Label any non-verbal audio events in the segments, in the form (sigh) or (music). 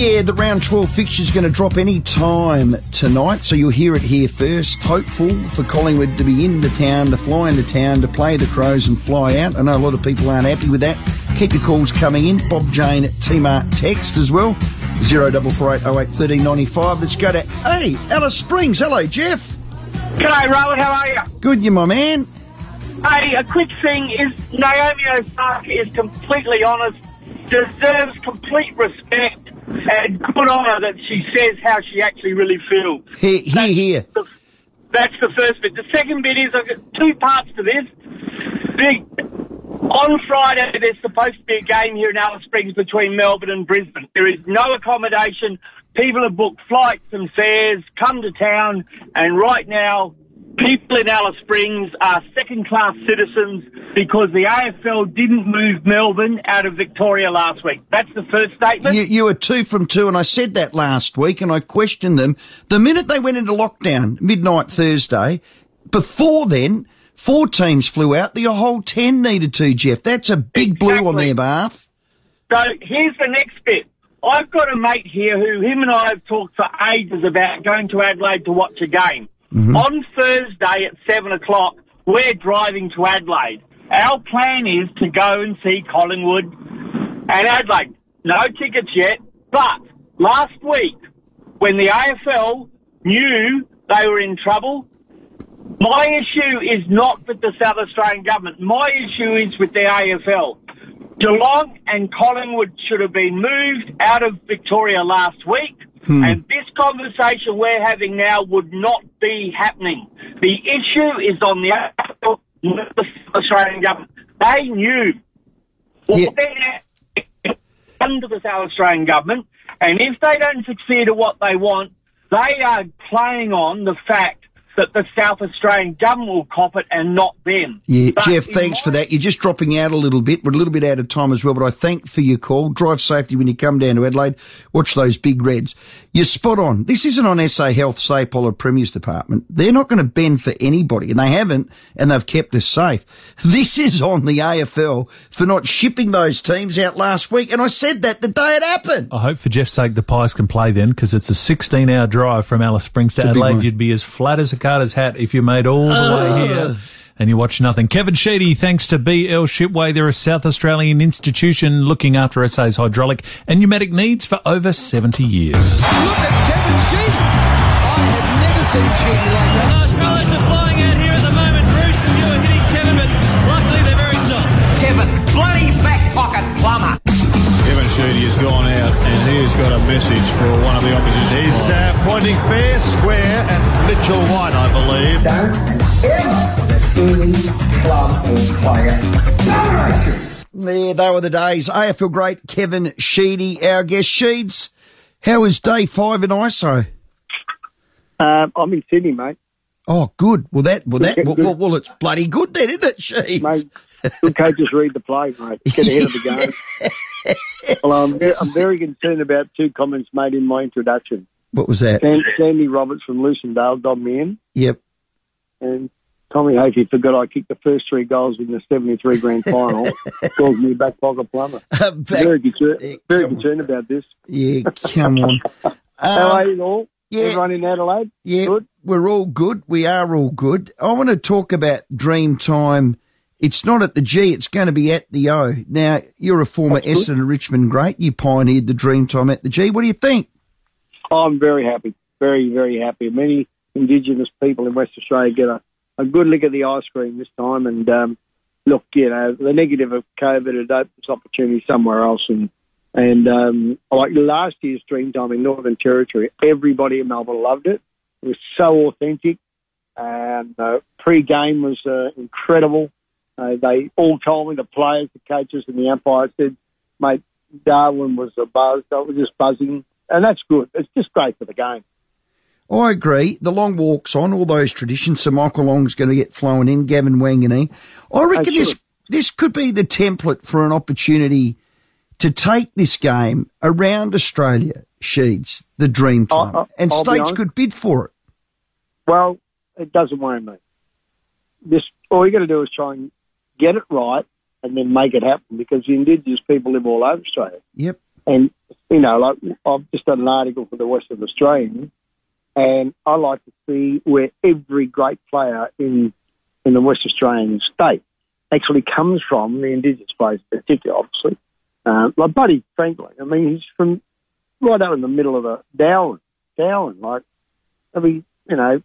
Yeah, the round 12 fixture is going to drop any time tonight, so you'll hear it here first. Hopeful for Collingwood to be in the town, to fly into town, to play the Crows and fly out. I know a lot of people aren't happy with that. Keep your calls coming in. Bob Jane T-Mart text as well. 0448 08 Let's go to, hey, Alice Springs. Hello, Jeff. G'day, Rowan. How are you? Good, you my man. Hey, a quick thing is Naomi Osaka is completely honest, deserves complete respect and good on her that she says how she actually really feels. Here, here, here. The, that's the first bit. The second bit is I've got two parts to this. Big. on Friday, there's supposed to be a game here in Alice Springs between Melbourne and Brisbane. There is no accommodation. People have booked flights and fares, come to town, and right now, people in Alice Springs are second class citizens because the AFL didn't move Melbourne out of Victoria last week. That's the first statement. You, you were two from two, and I said that last week, and I questioned them. The minute they went into lockdown, midnight Thursday, before then, four teams flew out. The whole ten needed to, Jeff. That's a big blue on their behalf. So here's the next bit. I've got a mate here who him and I have talked for ages about going to Adelaide to watch a game. Mm-hmm. On Thursday at seven o'clock, we're driving to Adelaide. Our plan is to go and see Collingwood and Adelaide. No tickets yet, but last week when the AFL knew they were in trouble, my issue is not with the South Australian government. My issue is with the AFL. Geelong and Collingwood should have been moved out of Victoria last week, hmm. and this conversation we're having now would not be happening. The issue is on the AFL, not the South Australian government. They knew what Yeah. they're under the South Australian government, and if they don't succeed at what they want, they are playing on the fact that the South Australian government will cop it and not them. Yeah, But Jeff, thanks my- for that. You're just dropping out a little bit. We're a little bit out of time as well, but I thank for your call. Drive safety when you come down to Adelaide. Watch those big reds. You're spot on. This isn't on SA Health, SAPOL or Premier's Department. They're not going to bend for anybody, and they haven't, and they've kept us safe. This is on the AFL for not shipping those teams out last week, and I said that the day it happened. I hope for Jeff's sake the Pies can play then, because it's a 16 hour drive from Alice Springs to a big Adelaide. one. You'd be as flat as a Carter's hat if you made all the uh. way here. And you watch nothing. Kevin Sheedy, thanks to BL Shipway, they're a South Australian institution looking after SA's hydraulic and pneumatic needs for over 70 years. Look at Kevin Sheedy. I have never seen Sheedy like that. Marshmallows are flying out here at the moment. Bruce and you are hitting Kevin, but luckily they're very soft. Kevin, bloody back he has got a message for one of the opposition. He's uh, pointing fair, square at Mitchell White, I believe. don't ever let any club or player dominate you. Yeah, they were the days. AFL great Kevin Sheedy, our guest. Sheeds, how is day five in ISO? Um, I'm in Sydney, mate. Oh, good. Well, that, well, that, well, well, well, it's bloody good then, isn't it, Sheeds? Mate, (laughs) good coaches read the play, mate. Get ahead of the game. (laughs) well, I'm, ve- I'm very concerned about two comments made in my introduction. What was that? San- Sandy Roberts from Lucindale dobbed me in, Yep. and Tommy Hafey forgot I kicked the first three goals in the 73 grand final. (laughs) Calls me a back pocket plumber. Back- Very, concerned, Yeah, very concerned about this. yeah, come on. How are Um, you all? yeah. Everyone in Adelaide? yeah, Good? we're all good. We are all good. I want to talk about Dream Time. It's not at the G, it's going to be at the O. Now, you're a former good. Essendon Richmond great. You pioneered the Dream Time at the G. What do you think? I'm very happy, very, very happy. Many Indigenous people in West Australia get a, a good lick of the ice cream this time. And um, look, you know, the negative of COVID had opened opportunity somewhere else. And and um, like last year's Dreamtime in Northern Territory, everybody in Melbourne loved it. It was so authentic, and uh, pre-game was uh, incredible. Uh, they all told me the players, the coaches, and the umpires said, "Mate, Darwin was a buzz. That was just buzzing." and that's good. It's just great for the game. I agree. The long walks on, all those traditions. So Michael Long's going to get flown in, Gavin Wanganeen. I reckon this this could be the template for an opportunity to take this game around Australia, Sheeds, the dream time. I'll- and I'll states could bid for it. Well, it doesn't worry me. This all you got to do is try and get it right, and then make it happen because the Indigenous people live all over Australia. Yep. And, you know, like I've just done an article for the Western Australian, and I like to see where every great player in in the West Australian state actually comes from, the Indigenous players particularly, obviously. Uh, like Buddy Franklin, I mean, he's from right out in the middle of the Darwin, Darwin, like every, you know,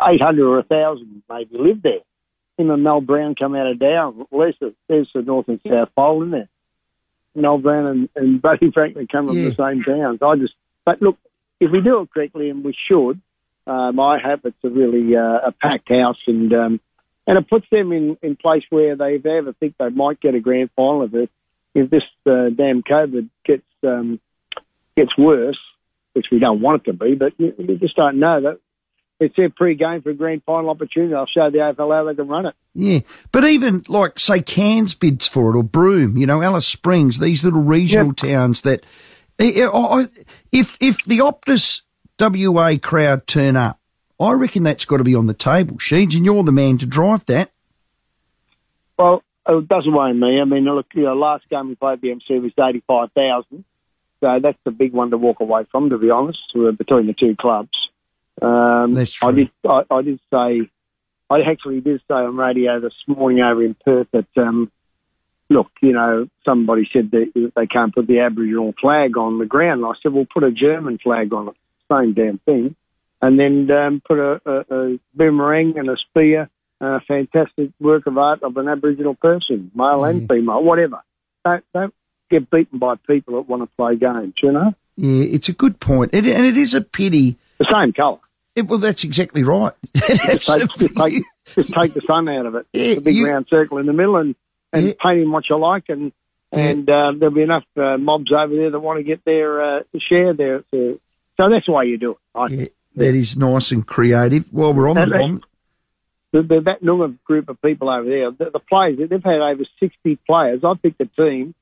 800 or 1,000 maybe live there. Him and Mel Brown come out of. There's the, there's the North and South Pole in there. Mel Brown and, and Buddy Franklin come from Yeah. the same town. So I just, but look, if we do it correctly, and we should, um, I hope it's a really uh, a packed house, and um, and it puts them in in place where they if they ever think they might get a grand final of it. If this uh, damn COVID gets um, gets worse, which we don't want it to be, but you, you just don't know that. It's their pre-game for a grand final opportunity. I'll show the AFL how they can run it. Yeah, but even like say Cairns bids for it or Broome, you know, Alice Springs, these little regional towns that I- I- if if the Optus WA crowd turn up, I reckon that's got to be on the table, Sheeds, and you're the man to drive that. Well, it doesn't worry me. I mean, look, you know, last game we played the MC was eighty-five thousand, so that's the big one to walk away from. To be honest, uh, between the two clubs, um, That's true. I did. I, I did say, I actually did say on radio this morning over in Perth that, um, look, you know, somebody said that they can't put the Aboriginal flag on the ground. And I said, well, put a German flag on it, same damn thing, and then um, put a, a, a boomerang and a spear a fantastic work of art of an Aboriginal person, male and female, whatever. Don't, don't get beaten by people that want to play games, you know? Yeah, it's a good point, it, and it is a pity. The same colour. It, well, that's exactly right. (laughs) That's Take, just, take, just take the sun out of it. Yeah, the big you- round circle in the middle and, and Yeah. paint him what you like and and uh, there'll be enough uh, mobs over there that want to get their uh, share there. So, that's why you do it. I yeah, think. that is nice and creative. Well, we're on the bomb. the, the, that Noongar group of people over there, the, the players, they've had over 60 players. I picked a team,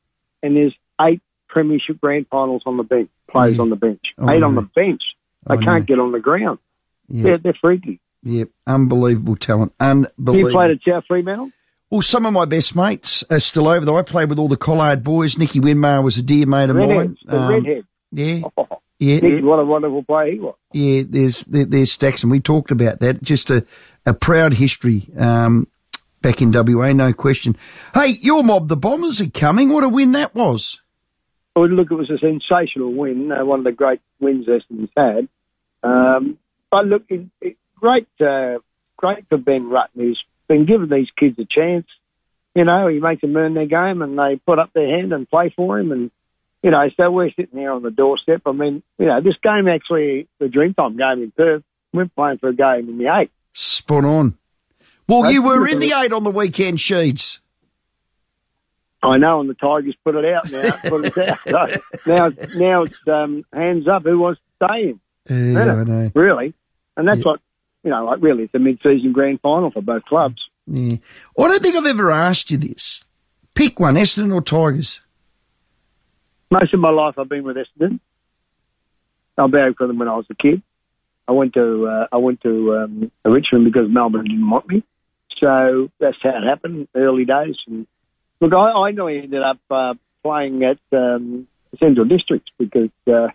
and there's eight Premiership Grand Finals on the bench, players Yeah. on the bench. I eight on the bench. They I can't get on the ground. Yeah, They're, they're freaky. yeah, unbelievable talent, Unbelievable. You played at South Fremantle? Well, some of my best mates are still over there. I played with all the Collard boys. Nicky Winmar was a dear mate of mine. The Um, redhead. Yeah, Oh, (laughs) yeah, Nicky, what a wonderful player he was. yeah. There's there, there's stacks, and we talked about that. Just a, a proud history um, back in WA, no question. Hey, your mob, the Bombers are coming. What a win that was! Oh, look, it was a sensational win, uh, one of the great wins Essendon's had. Um, but look, it, it, great, uh, great for Ben Rutten. He's been giving these kids a chance. You know, he makes them earn their game, and they put up their hand and play for him. And you know, so we're sitting there on the doorstep. I mean, you know, this game actually, the Dreamtime game in Perth, we're playing for a game in the eight. Spot on. Well, That's you were in the eight on the weekend, Sheeds. I know, and the Tigers put it out now. (laughs) put it out. So now, it's- now it's um, hands up. Who wants to stay in? Yeah, Yeah. I know. really. And that's Yeah. what, you know, like really, it's a mid-season grand final for both clubs. Yeah. I don't think I've ever asked you this. Pick one, Essendon or Tigers. Most of my life I've been with Essendon. I bowed for them when I was a kid. I went to uh, I went to um, Richmond because Melbourne didn't want me. So that's how it happened, early days. And look, I, I nearly ended up uh, playing at um, Central Districts because uh,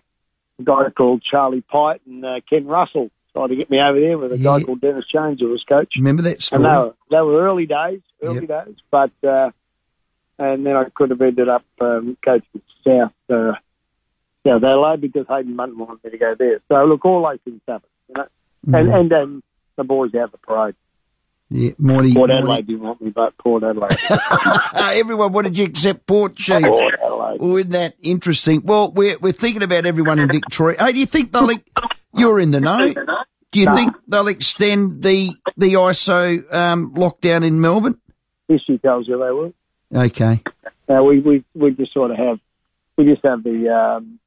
a guy called Charlie Pite and uh, Ken Russell tried to get me over there with a guy called Dennis Jones who was coach. Remember that story? And they were, they were early days, early days, but uh, and then I could have ended up um, coaching South uh, South Adelaide because Haydn Bunton wanted me to go there. So look, all those things happen, you know. And and then the boys out the parade. Yeah, Morty. Port Morty. Adelaide didn't want me, but Port Adelaide. (laughs) everyone wanted you except Port. Port Adelaide. Well, isn't that interesting? Well, we're, we're thinking about everyone in Victoria. Hey, do you think they'll, you're in the know? Do you think they'll extend the, the ISO, um, lockdown in Melbourne? History tells you they will. Okay. Uh, we, we we just sort of have we just have the um,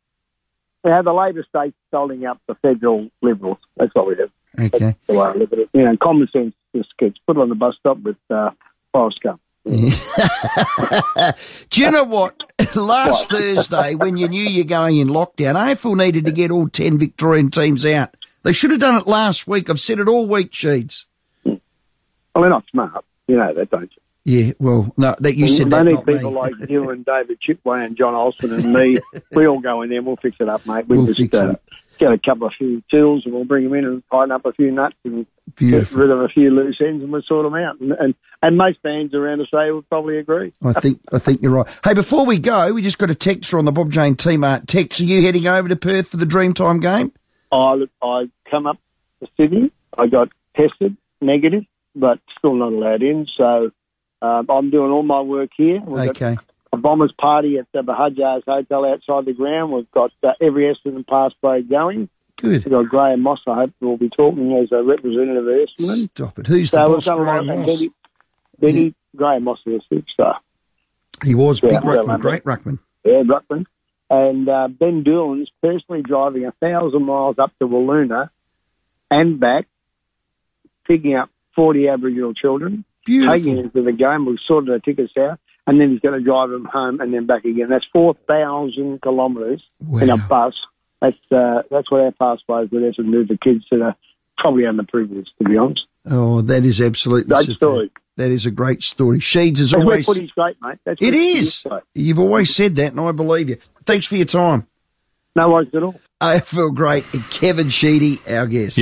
we have the Labor states holding up the federal Liberals. That's what we do. Okay. the way I look at it. You know, common sense just gets put on the bus stop with uh, Forrest Gump. (laughs) Do you know what? (laughs) Last Thursday, when you knew you're going in lockdown, AFL needed to get all 10 Victorian teams out. They should have done it last week. I've said it all week, Sheeds. Well, they're not smart. You know that, don't you? Yeah, well, no, that you said they that, need not me. people like (laughs) you and David Shipway and John Olsen and me. we all go in there and we'll fix it up, mate. We'll, We'll just uh, get a couple of few tools and we'll bring them in and tighten up a few nuts and Beautiful. get rid of a few loose ends and we'll sort them out. And, and, and most fans around Australia would probably agree. I think I think you're right. Hey, before we go, we just got a texter on the Bob Jane T-Mart text. Are you heading over to Perth for the Dreamtime game? I, I come up to Sydney. I got tested negative, but still not allowed in. So um, I'm doing all my work here. We've Okay. a bombers party at the Bahajars Hotel outside the ground. We've got uh, every Essendon pass going. Good. We've got Graham Moss, I hope, will be talking as a representative of Essendon. Stop it. Who's the So we've boss? done a lot. Graham Moss? Benny, Benny Graham Moss is a superstar. He was Yeah, big ruckman, great ruckman. Yeah, Ruckman. And uh, Ben Doolan's personally driving a thousand miles up to Wiluna and back, picking up 40 Aboriginal children, Beautiful. taking them to the game. We've sorted the tickets out, and then he's going to drive them home and then back again. That's 4,000 kilometres in a bus. That's uh, that's what our pathways with us and move the kids that are probably underprivileged, to be honest. Oh, that is absolutely Great story. That is a great story. Sheeds is always. footy's great, mate. That's It is. great. You've always said that, and I believe you. Thanks for your time. No worries at all. AFL great Kevin Sheedy, our guest.